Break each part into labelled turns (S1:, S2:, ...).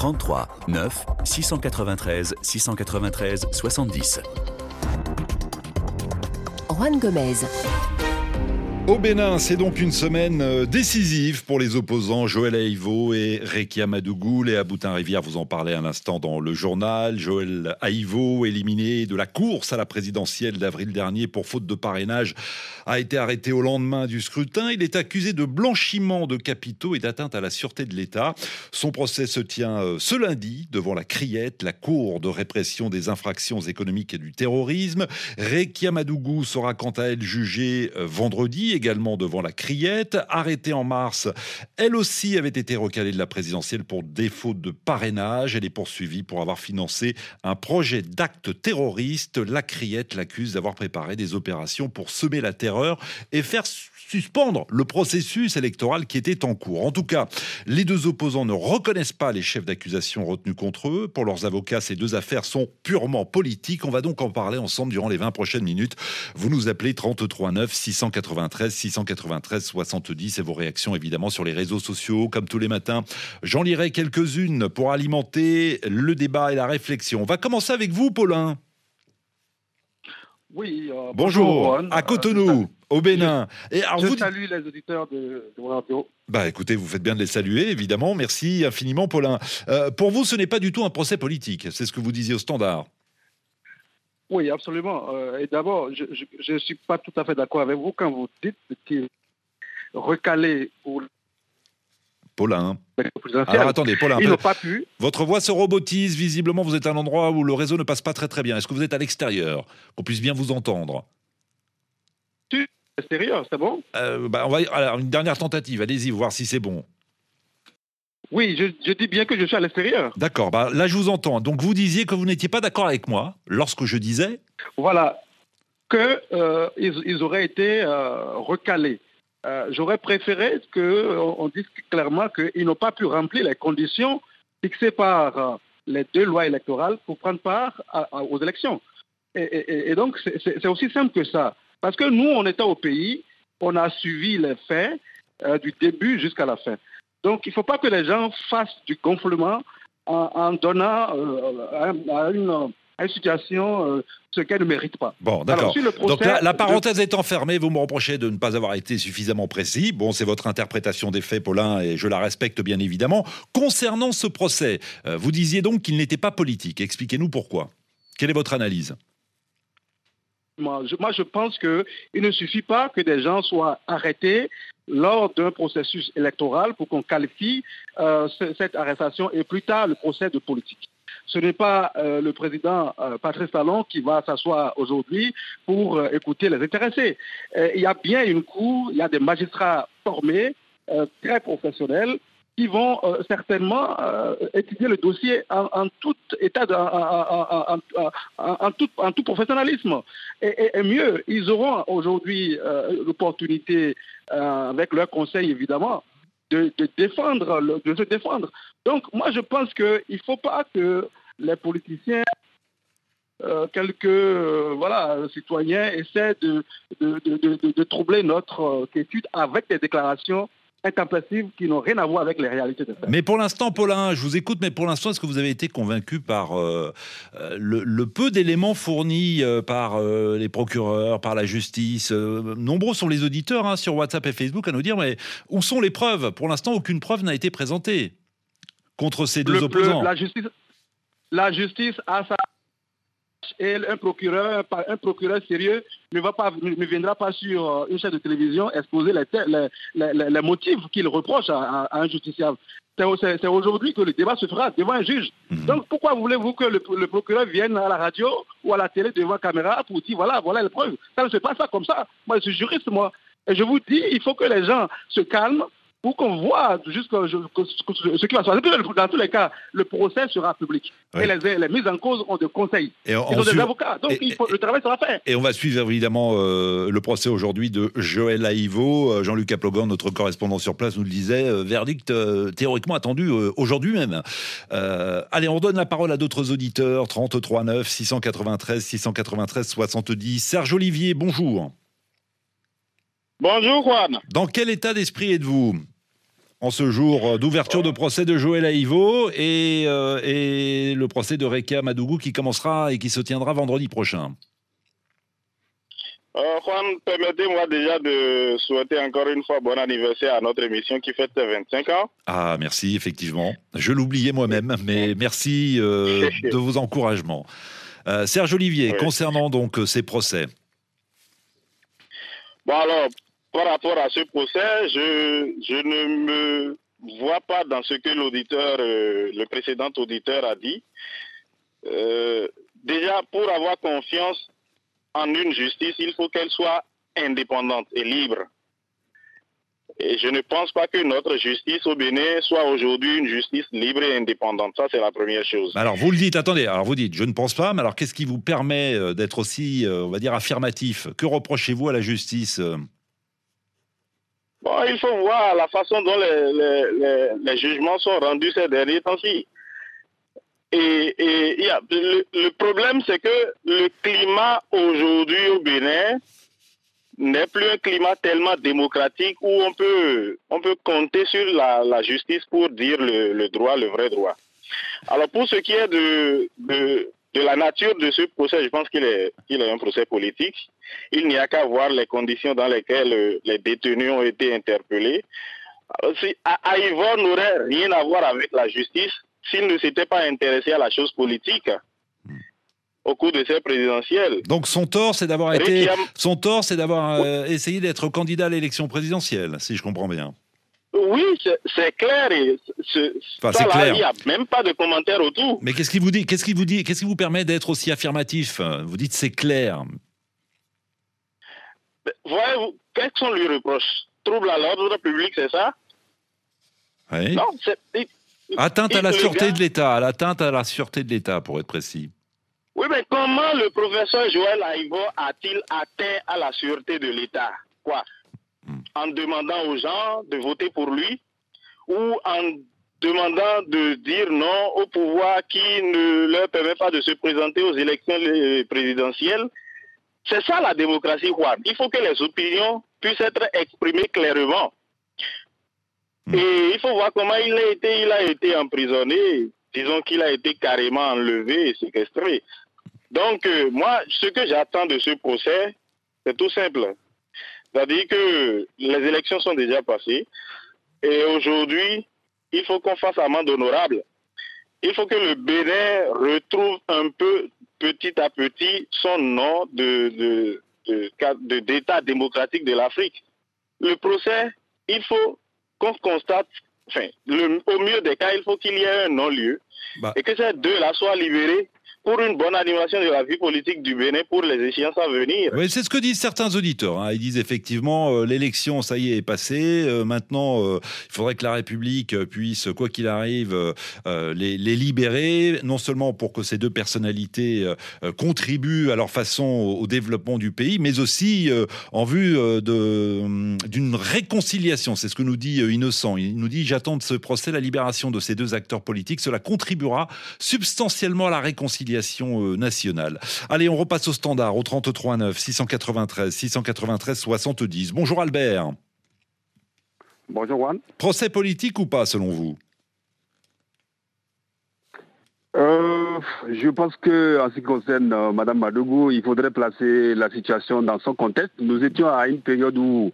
S1: 33 9 693 693 70.
S2: Juan Gomez.
S3: Au Bénin, c'est donc une semaine euh, décisive pour les opposants Joël Haïvo et Rekia Madougou. Léa Boutin-Rivière vous en parlait un instant dans le journal. Joël Haïvo, éliminé de la course à la présidentielle d'avril dernier pour faute de parrainage, a été arrêté au lendemain du scrutin. Il est accusé de blanchiment de capitaux et d'atteinte à la sûreté de l'État. Son procès se tient euh, ce lundi devant la Criette, la Cour de répression des infractions économiques et du terrorisme. Rekia Madougou sera quant à elle jugée euh, vendredi également devant la Criette. Arrêtée en mars, elle aussi avait été recalée de la présidentielle pour défaut de parrainage. Elle est poursuivie pour avoir financé un projet d'acte terroriste. La Criette l'accuse d'avoir préparé des opérations pour semer la terreur et faire suspendre le processus électoral qui était en cours. En tout cas, les deux opposants ne reconnaissent pas les chefs d'accusation retenus contre eux. Pour leurs avocats, ces deux affaires sont purement politiques. On va donc en parler ensemble durant les 20 prochaines minutes. Vous nous appelez 33 9 693 693 70 et vos réactions évidemment sur les réseaux sociaux comme tous les matins. J'en lirai quelques-unes pour alimenter le débat et la réflexion. On va commencer avec vous, Paulin.
S4: Oui. euh,
S3: Bonjour, à Cotonou, au Bénin. Et alors
S4: Je
S3: vous,
S4: salue les auditeurs de, de mon radio.
S3: bah écoutez, vous faites bien de les saluer, évidemment. Merci infiniment, Paulin. Euh, pour vous, ce n'est pas du tout un procès politique. C'est ce que vous disiez au standard.
S4: Oui, absolument. Euh, et d'abord, je ne suis pas tout à fait d'accord avec vous quand vous dites qu'il recalé pour
S3: Paulin. Alors attendez, Paulin.
S4: Ils n'ont pas pu.
S3: Votre voix se robotise. Visiblement, vous êtes à un endroit où le réseau ne passe pas très très bien. Est-ce que vous êtes à l'extérieur Qu'on puisse bien vous entendre?
S4: Extérieur, c'est bon?
S3: Euh, bah, on va alors, une dernière tentative. Allez-y, voir si c'est bon.
S4: Oui, je, je dis bien que je suis à l'extérieur.
S3: D'accord. Bah, là, je vous entends. Donc, vous disiez que vous n'étiez pas d'accord avec moi lorsque je disais.
S4: Voilà. Que euh, ils, auraient été euh, recalés. Euh, J'aurais préféré qu'on on dise clairement qu'ils n'ont pas pu remplir les conditions fixées par les deux lois électorales pour prendre part à- à- aux élections. Et, et- et donc, c'est- aussi simple que ça. Parce que nous, on était au pays, on a suivi les faits du début jusqu'à la fin. Donc, il ne faut pas que les gens fassent du gonflement en, en donnant euh, à, à une, à une situation euh, ce qu'elle ne mérite pas.
S3: Bon, d'accord. Donc la, parenthèse étant fermée, vous me reprochez de ne pas avoir été suffisamment précis. Bon, c'est votre interprétation des faits, Paulin, et je la respecte bien évidemment. Concernant ce procès, euh, vous disiez donc qu'il n'était pas politique. Expliquez-nous pourquoi. Quelle est votre analyse?
S4: Moi, je, moi, je pense qu'il ne suffit pas que des gens soient arrêtés lors d'un processus électoral pour qu'on qualifie euh, ce- cette arrestation et plus tard le procès de politique. Ce n'est pas euh, le président euh, Patrice Talon qui va s'asseoir aujourd'hui pour écouter les intéressés. Il y a bien une cour, il y a des magistrats formés, très professionnels, vont euh, certainement euh, étudier le dossier en, tout état, de, en, tout, en tout professionnalisme. Et, mieux, ils auront aujourd'hui euh, l'opportunité, avec leur conseil évidemment, de, défendre, de se défendre. Donc moi je pense qu'il ne faut pas que les politiciens, quelques voilà, citoyens essaient de troubler notre euh, quiétude avec des déclarations intempestives qui n'ont rien à voir avec les réalités de.
S3: Mais pour l'instant, Paulin, je vous écoute, mais pour l'instant, est-ce que vous avez été convaincu par euh, euh, le, le peu d'éléments fournis euh, par euh, les procureurs, par la justice Nombreux sont les auditeurs hein, sur WhatsApp et Facebook à nous dire, mais où sont les preuves? Pour l'instant, aucune preuve n'a été présentée contre ces deux
S4: Le- le-
S3: opposants.
S4: la, justice, la justice a sa et un procureur, un procureur sérieux ne, va pas, ne viendra pas sur euh, une chaîne de télévision exposer les, les, les- motifs qu'il reproche à, un justiciable. C'est au- C'est c'est aujourd'hui que le débat se fera devant un juge.
S3: Mhm.
S4: Donc pourquoi voulez-vous que le, le procureur vienne à la radio ou à la télé devant caméra pour dire voilà, voilà les preuves? Ça ne se passe pas comme ça. Moi, je suis juriste, moi. Et je vous dis, il faut que les gens se calment pour qu'on voit jusqu'à je- que- que- ce qui va se passer. Dans tous les cas, le procès sera public. Et les, les mises en cause ont des conseils.
S3: Et on-
S4: Ils ont
S3: on
S4: des
S3: suit-
S4: avocats. Donc
S3: et-
S4: il faut- le travail sera fait.
S3: Et on va suivre évidemment euh, le procès aujourd'hui de Joël Haïvo. Euh, Jean-Luc Aplogan, notre correspondant sur place, nous le disait, euh, verdict euh, théoriquement attendu euh, aujourd'hui même. Euh, allez, on donne la parole à d'autres auditeurs. 33 9 693 693 70. Serge Olivier, bonjour.
S5: Bonjour Juan.
S3: Dans quel état d'esprit êtes-vous? En ce jour d'ouverture de procès de Joël Aïvo et, et le procès de Rekia Madougou qui commencera et qui se tiendra vendredi prochain.
S2: Euh, Juan, permettez-moi déjà de souhaiter encore une fois bon anniversaire à notre émission qui fête ses 25 ans.
S3: Ah, merci, effectivement. Je l'oubliais moi-même, mais merci euh, de vos encouragements. Euh, Serge Olivier, concernant donc ces procès.
S2: Bon, alors, par rapport à ce procès, je, ne me vois pas dans ce que l'auditeur, le précédent auditeur a dit. déjà, pour avoir confiance en une justice, il faut qu'elle soit indépendante et libre. Et je ne pense pas que notre justice au Bénin soit aujourd'hui une justice libre et indépendante. Ça, c'est la première chose.
S3: Alors, vous le dites, attendez, alors vous dites, je ne pense pas, mais alors qu'est-ce qui vous permet euh, d'être aussi, euh, on va dire, affirmatif? Que reprochez-vous à la justice euh?
S2: Bon, il faut voir la façon dont les, les jugements sont rendus ces derniers temps-ci. Et, le, problème, c'est que le climat aujourd'hui au Bénin n'est plus un climat tellement démocratique où on peut, on peut compter sur la, justice pour dire le, droit, le vrai droit. Alors pour ce qui est de, de, la nature de ce procès, je pense qu'il est, qu'il est un procès politique. Il n'y a qu'à voir les conditions dans lesquelles euh, les détenus ont été interpellés. Alors, si, n'aurait rien à voir avec la justice s'il ne s'était pas intéressé à la chose politique au cours de ces présidentielles.
S3: Donc son tort, c'est d'avoir été, son tort, c'est d'avoir euh, essayé d'être candidat à l'élection présidentielle, si je comprends bien.
S2: Oui, c'est clair. enfin, clair. Il n'y a même pas de commentaire autour.
S3: Mais qu'est-ce qui vous dit Qu'est-ce qui vous dit Qu'est-ce qui vous permet d'être aussi affirmatif? Vous dites c'est clair.
S2: Voyez-vous, qu'est-ce qu'on lui reproche? Trouble à l'ordre public, c'est ça?
S3: Oui. Non, Atteinte à la sûreté de l'État, à l'atteinte à la sûreté de l'État, pour être précis.
S2: Oui, mais comment le professeur Joël Aïvo a-t-il atteint à la sûreté de l'État? Quoi? En demandant aux gens de voter pour lui ou en demandant de dire non au pouvoir qui ne leur permet pas de se présenter aux élections présidentielles. C'est ça la démocratie, Juan. Il faut que les opinions puissent être exprimées clairement. Mm. Et il faut voir comment il a été, il a été emprisonné. Disons qu'il a été carrément enlevé et séquestré. Donc, euh, moi, ce que j'attends de ce procès, c'est tout simple. C'est-à-dire que les élections sont déjà passées. Et aujourd'hui, il faut qu'on fasse amende honorable. Il faut que le Bénin retrouve un peu, petit à petit, son nom de, d'État démocratique de l'Afrique. Le procès, il faut qu'on constate, enfin, au mieux des cas, il faut qu'il y ait un non-lieu bah. et que ces deux-là soient libérés pour une bonne animation de la vie politique du Bénin pour les échéances à venir.
S3: Oui, c'est ce que disent certains auditeurs. Hein. Ils disent effectivement, euh, l'élection, ça y est, est passée. Euh, maintenant, euh, il faudrait que la République puisse, quoi qu'il arrive, les, libérer, non seulement pour que ces deux personnalités contribuent à leur façon au, développement du pays, mais aussi en vue d'une réconciliation. C'est ce que nous dit Innocent. Il nous dit, j'attends de ce procès la libération de ces deux acteurs politiques. Cela contribuera substantiellement à la réconciliation euh, nationale. Allez, on repasse au standard, au 33 9 693 693 70. Bonjour Albert.
S5: Bonjour Juan.
S3: Procès politique ou pas selon vous?
S5: Euh, je pense que en ce qui concerne euh, Madame Madougou, il faudrait placer la situation dans son contexte. Nous étions à une période où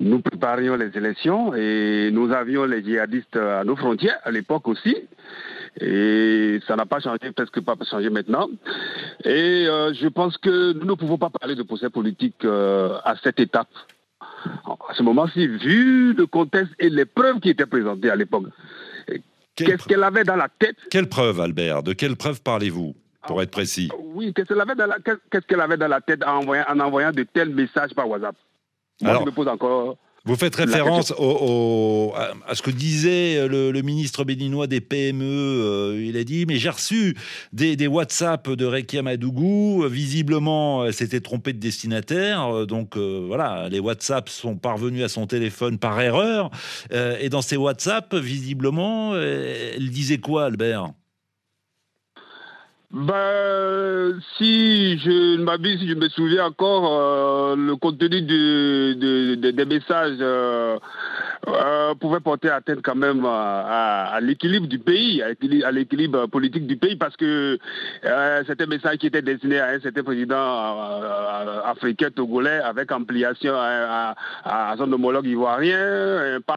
S5: nous préparions les élections et nous avions les djihadistes à nos frontières à l'époque aussi. Et ça n'a pas changé, presque pas changé maintenant. Et euh, je pense que nous ne pouvons pas parler de procès politique euh, à cette étape. À ce moment-ci, vu le contexte et les preuves qui étaient présentées à l'époque, qu'est-ce qu'elle avait dans la tête?
S3: Quelle preuve, Albert? De quelle preuve parlez-vous pour être précis?
S5: Oui, qu'est-ce qu'elle avait, dans la, qu'est-ce qu'elle avait dans la tête en envoyant, en envoyant de tels messages par WhatsApp? Moi,
S3: Alors, je me pose encore vous faites référence à ce que disait le, ministre béninois des PME. Euh, il a dit, mais j'ai reçu des, des, WhatsApp de Rekia Madougou. Visiblement, elle s'était trompée de destinataire. Donc euh, voilà, les WhatsApp sont parvenus à son téléphone par erreur. Euh, et dans ces WhatsApp, visiblement, elle disait quoi, Albert?
S5: Ben, si je m'abuse, je me souviens encore, euh, le contenu des messages euh, euh, pouvait porter atteinte quand même à, l'équilibre du pays, à l'équilibre politique du pays, parce que c'était un message qui était destiné à un certain président africain togolais avec ampliation à, à, son homologue ivoirien. Pas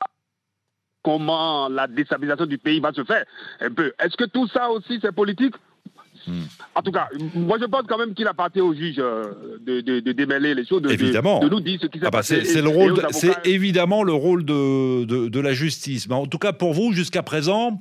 S5: comment la déstabilisation du pays va se faire un peu. Est-ce que tout ça aussi c'est politique? En tout cas, moi je pense quand même qu'il appartient au juge euh, de, de, démêler les choses, de,
S3: évidemment.
S5: de, nous dire ce qui s'est ah bah,
S3: passé. C'est le rôle, c'est évidemment le rôle de, de, la justice. Mais en tout cas, pour vous, jusqu'à présent,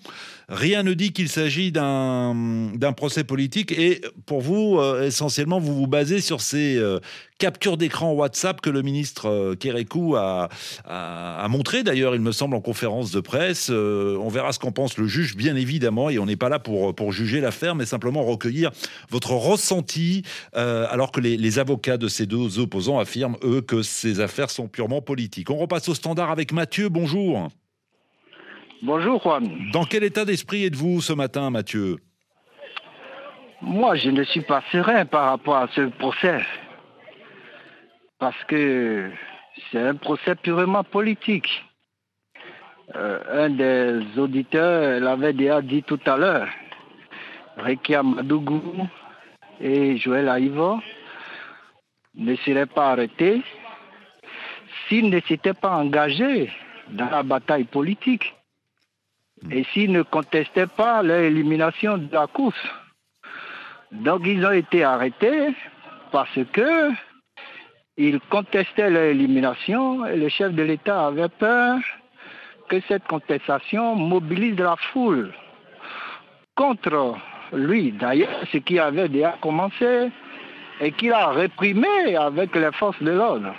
S3: Rien ne dit qu'il s'agit d'un procès politique. Et pour vous, euh, essentiellement, vous vous basez sur ces euh, captures d'écran WhatsApp que le ministre euh, Kérékou a, a, montré, d'ailleurs, il me semble, en conférence de presse. on verra ce qu'en pense le juge, bien évidemment. Et on n'est pas là pour, pour juger l'affaire, mais simplement recueillir votre ressenti, alors que les, les avocats de ces deux opposants affirment, eux, que ces affaires sont purement politiques. On repasse au standard avec Mathieu. Bonjour.
S6: Bonjour Juan.
S3: Dans quel état d'esprit êtes-vous ce matin, Mathieu?
S6: Moi, je ne suis pas serein par rapport à ce procès. Parce que c'est un procès purement politique. Euh, un des auditeurs l'avait déjà dit tout à l'heure. Rekia Madougou et Joël Aïvo ne seraient pas arrêtés s'ils ne s'étaient pas engagés dans la bataille politique et s'ils ne contestaient pas l'élimination de la course. Donc ils ont été arrêtés parce que ils contestaient l'élimination et le chef de l'État avait peur que cette contestation mobilise la foule contre lui. D'ailleurs, ce qui avait déjà commencé et qu'il a réprimé avec les forces de l'ordre.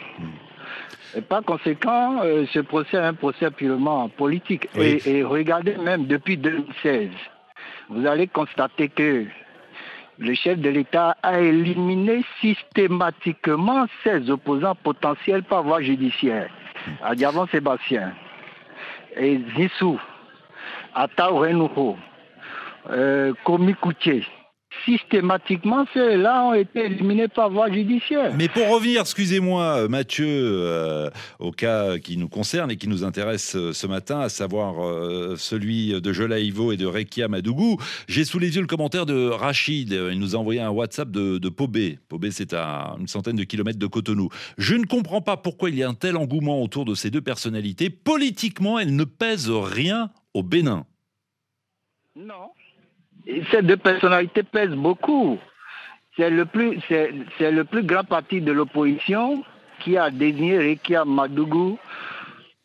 S6: Et par conséquent, euh, ce procès est un procès purement politique. Et, regardez même depuis 2016, vous allez constater que le chef de l'État a éliminé systématiquement ses opposants potentiels par voie judiciaire. Adiavant Sébastien, et Zissou, euh, Komi Koutier, systématiquement, ceux-là ont été éliminés par voie judiciaire.
S3: Mais pour revenir, excusez-moi, Mathieu, euh, au cas qui nous concerne et qui nous intéresse euh, ce matin, à savoir euh, celui de Jola Ivo et de Rekia Madougou, j'ai sous les yeux le commentaire de Rachid. Il nous a envoyé un WhatsApp de, de Pobé. Pobé, c'est à une centaine de kilomètres de Cotonou. Je ne comprends pas pourquoi il y a un tel engouement autour de ces deux personnalités. Politiquement, elles ne pèsent rien au Bénin.
S6: Non ces deux personnalités pèsent beaucoup. C'est le plus, c'est, le plus grand parti de l'opposition qui a désigné Rekia Madougou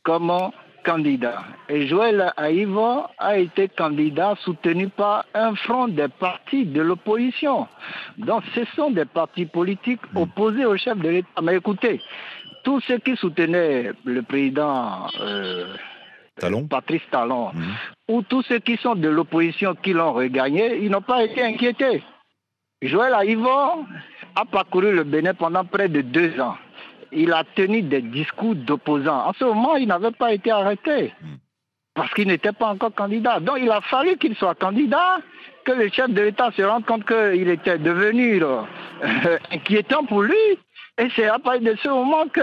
S6: comme candidat. Et Joël Aïvo a été candidat soutenu par un front des partis de l'opposition. Donc ce sont des partis politiques opposés au chef de l'État. Mais écoutez, tous ceux qui soutenaient le président euh, Patrice Talon, mhm. ou tous ceux qui sont de l'opposition qui l'ont regagné, ils n'ont pas été inquiétés. Joël Aïvo a parcouru le Bénin pendant près de deux ans. Il a tenu des discours d'opposants. En ce moment, il n'avait pas été arrêté mhm. parce qu'il n'était pas encore candidat. Donc il a fallu qu'il soit candidat, que le chef de l'État se rende compte qu'il était devenu inquiétant pour lui et c'est à partir de ce moment que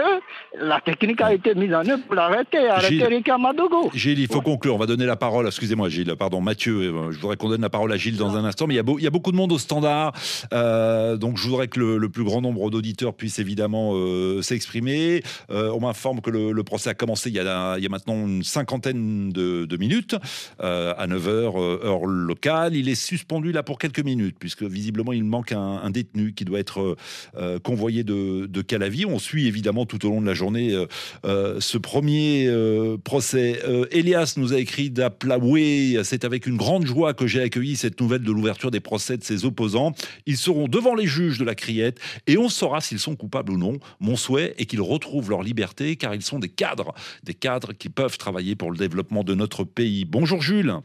S6: la technique a été mise en œuvre pour l'arrêter, arrêter Rika Madogo.
S3: Gilles, il faut conclure. On va donner la parole. Excusez-moi, Gilles, pardon, Mathieu. Euh, je voudrais qu'on donne la parole à Gilles dans un instant. Mais il y a, il y a beaucoup de monde au standard. Euh, donc je voudrais que le, plus grand nombre d'auditeurs puissent évidemment euh, s'exprimer. on m'informe que le, procès a commencé il y a, il y a maintenant une cinquantaine de, minutes, à 9h, heure locale. Il est suspendu là pour quelques minutes, puisque visiblement il manque un, un détenu qui doit être convoyé de de, Calavi. On suit évidemment tout au long de la journée euh, euh, ce premier euh, procès. Elias nous a écrit d'Aplaoué. C'est avec une grande joie que j'ai accueilli cette nouvelle de l'ouverture des procès de ses opposants. Ils seront devant les juges de la criette et on saura s'ils sont coupables ou non. Mon souhait est qu'ils retrouvent leur liberté car ils sont des cadres, des cadres qui peuvent travailler pour le développement de notre pays. Bonjour Jules.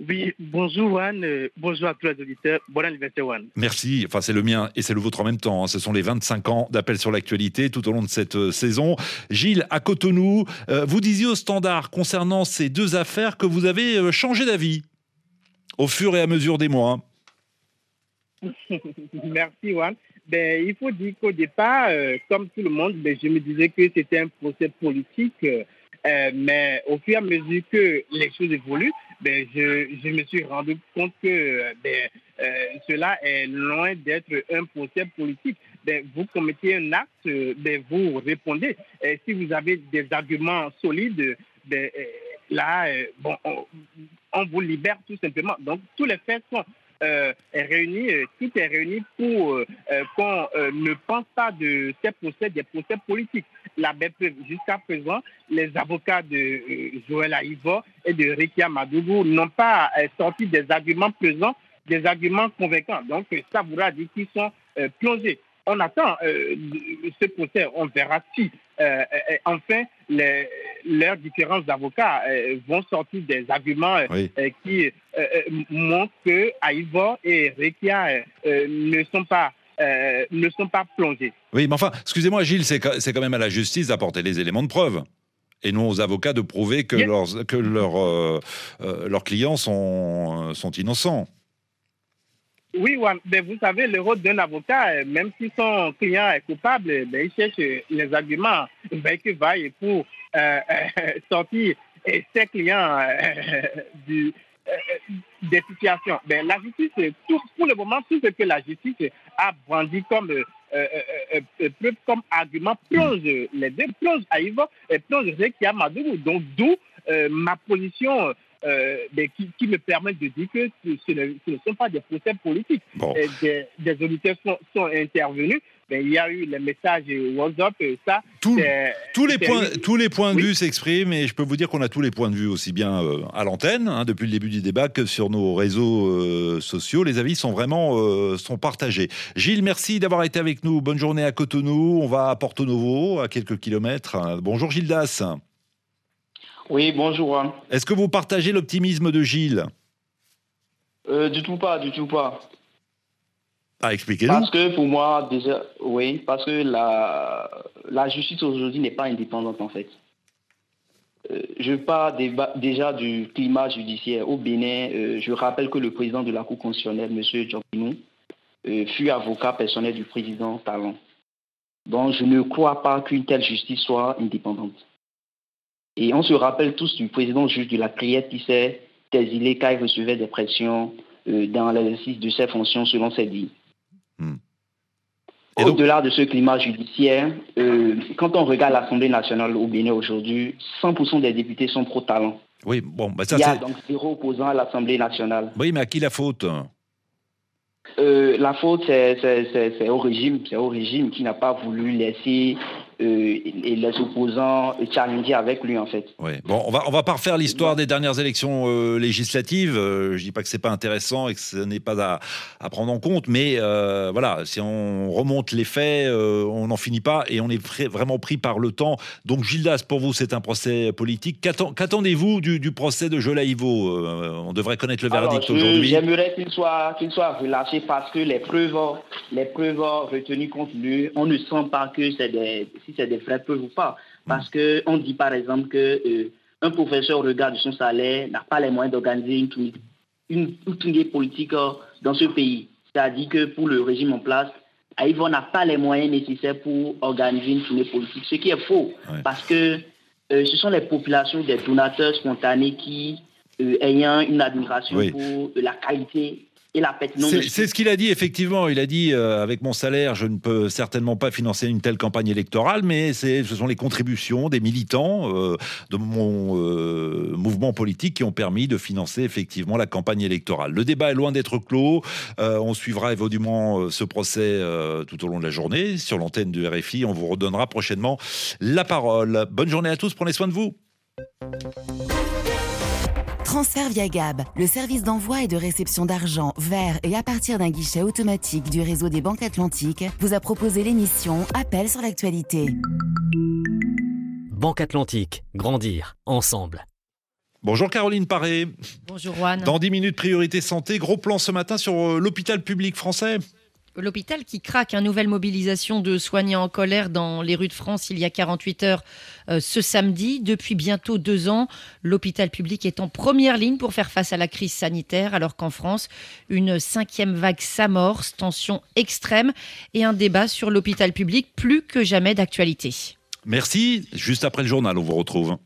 S7: Oui, bonjour Juan, euh, bonjour à tous les auditeurs, bon anniversaire Juan.
S3: Merci, enfin c'est le mien et c'est le vôtre en même temps. Hein. Ce sont les 25 ans d'appel sur l'actualité tout au long de cette euh, saison. Gilles, à Cotonou, euh, vous disiez au standard concernant ces deux affaires que vous avez changé d'avis au fur et à mesure des mois.
S7: Merci Juan. ben, il faut dire qu'au départ, euh, comme tout le monde, ben, je me disais que c'était un procès politique. Euh, mais au fur et à mesure que les choses évoluent, ben, je, je me suis rendu compte que ben, cela est loin d'être un procès politique. Ben, vous commettez un acte, ben, vous répondez. Et si vous avez des arguments solides, ben, là, bon, on, vous libère tout simplement. Donc, tous les faits sont euh, est réuni, euh, tout est réuni pour euh, qu'on ne pense pas de ces procès, des procès politiques. La jusqu'à présent, les avocats de Joël Aïvo et de Rekia Madougou n'ont pas sorti des arguments présents, des arguments convaincants. Donc, ça voudra dire qu'ils sont plongés. On attend euh, ce procès, on verra si euh, euh, enfin les, leurs différents avocats vont sortir des arguments qui montrent que Aïvo et Rekia ne sont pas ne sont pas plongés.
S3: Oui, mais enfin, excusez-moi Gilles, c'est quand même à la justice d'apporter les éléments de preuve et non aux avocats de prouver que, leurs, que leurs clients sont, sont innocents.
S7: Oui, mais vous savez, le rôle d'un avocat, euh, même si son client est coupable, ben, il cherche les arguments ben, que vaille pour euh, sortir ses clients euh, du, des situations. Ben, la justice, pour le moment, tout ce que la justice a brandi comme preuve comme argument plonge les deux, plonge Aïva et plonge Rekia Madougou. Donc, d'où ma position euh, qui, me permettent de dire que ce, ne, sont pas des procès politiques. Des, auditeurs sont, intervenus. Mais il y a eu les messages WhatsApp et ça.
S3: tous, les points, tous les points de vue s'expriment et je peux vous dire qu'on a tous les points de vue aussi bien euh, à l'antenne hein, depuis le début du débat que sur nos réseaux euh, sociaux. Les avis sont vraiment sont partagés. Gilles, merci d'avoir été avec nous. Bonne journée à Cotonou. On va à Porto Novo, à quelques kilomètres. Bonjour Gilles Das.
S8: Oui, bonjour.
S3: Est-ce que vous partagez l'optimisme de Gilles?
S8: Euh, Du tout pas, du tout pas.
S3: Ah, expliquez-nous.
S8: Parce que pour moi, déjà, oui, parce que la, la justice aujourd'hui n'est pas indépendante en fait. Euh, je parle déjà du climat judiciaire au Bénin. Euh, je rappelle que le président de la Cour constitutionnelle, M. Djokinou, fut avocat personnel du président Talon. Donc je ne crois pas qu'une telle justice soit indépendante. Et on se rappelle tous du président juge de la Criette qui s'est exilé car il recevait des pressions euh, dans l'exercice de ses fonctions selon ses dits. Hmm. Au-delà de ce climat judiciaire, euh, quand on regarde l'Assemblée nationale au Bénin aujourd'hui, 100% des députés sont pro-talent.
S3: Oui, bon, bah ça,
S8: Il y a donc zéro opposant à l'Assemblée nationale.
S3: Oui, mais à qui la faute
S8: euh, La faute, c'est au régime, c'est au régime qui n'a pas voulu laisser euh, et les opposants challenger avec lui en fait.
S3: Oui. Bon, on va on va pas refaire l'histoire des dernières élections euh, législatives. Euh, je dis pas que c'est pas intéressant et que ce n'est pas à, à, prendre en compte, mais voilà, si on remonte les faits, on n'en finit pas et on est vraiment pris par le temps. Donc Gildas, pour vous, c'est un procès politique. Qu'attendez-vous du, du, procès de Jolaïvo On devrait connaître le verdict aujourd'hui.
S8: J'aimerais qu'il soit qu'il soit relâché parce que les preuves les preuves retenues contre lui, on ne sent pas que c'est des si c'est des vrais preuves ou pas. Parce qu'on dit par exemple qu'un euh, un professeur au regard de son salaire n'a pas les moyens d'organiser une tournée, une, politique euh, dans ce pays. C'est-à-dire que pour le régime en place, Aïvon n'a pas les moyens nécessaires pour organiser une tournée politique, ce qui est faux. Parce que euh, ce sont les populations des donateurs spontanés qui, ayant une admiration pour la qualité
S3: c'est ce qu'il a dit, effectivement. Il a dit euh, avec mon salaire, je ne peux certainement pas financer une telle campagne électorale, mais ce sont les contributions des militants euh, de mon euh, mouvement politique qui ont permis de financer effectivement la campagne électorale. Le débat est loin d'être clos. on suivra évidemment ce procès tout au long de la journée sur l'antenne du RFI. On vous redonnera prochainement la parole. Bonne journée à tous. Prenez soin de vous.
S9: Transfert via Gab, le service d'envoi et de réception d'argent vers et à partir d'un guichet automatique du réseau des banques atlantiques, vous a proposé l'émission Appel sur l'actualité.
S10: Banque Atlantique, grandir ensemble.
S3: Bonjour Caroline Paré.
S11: Bonjour Juan.
S3: Dans 10 minutes, priorité santé, gros plan ce matin sur euh, l'hôpital public français.
S11: L'hôpital qui craque, une nouvelle mobilisation de soignants en colère dans les rues de France il y a 48 heures euh, ce samedi. Depuis bientôt deux ans, l'hôpital public est en première ligne pour faire face à la crise sanitaire, alors qu'en France, une cinquième vague s'amorce, tension extrême et un débat sur l'hôpital public plus que jamais d'actualité.
S3: Merci. Juste après le journal, on vous retrouve.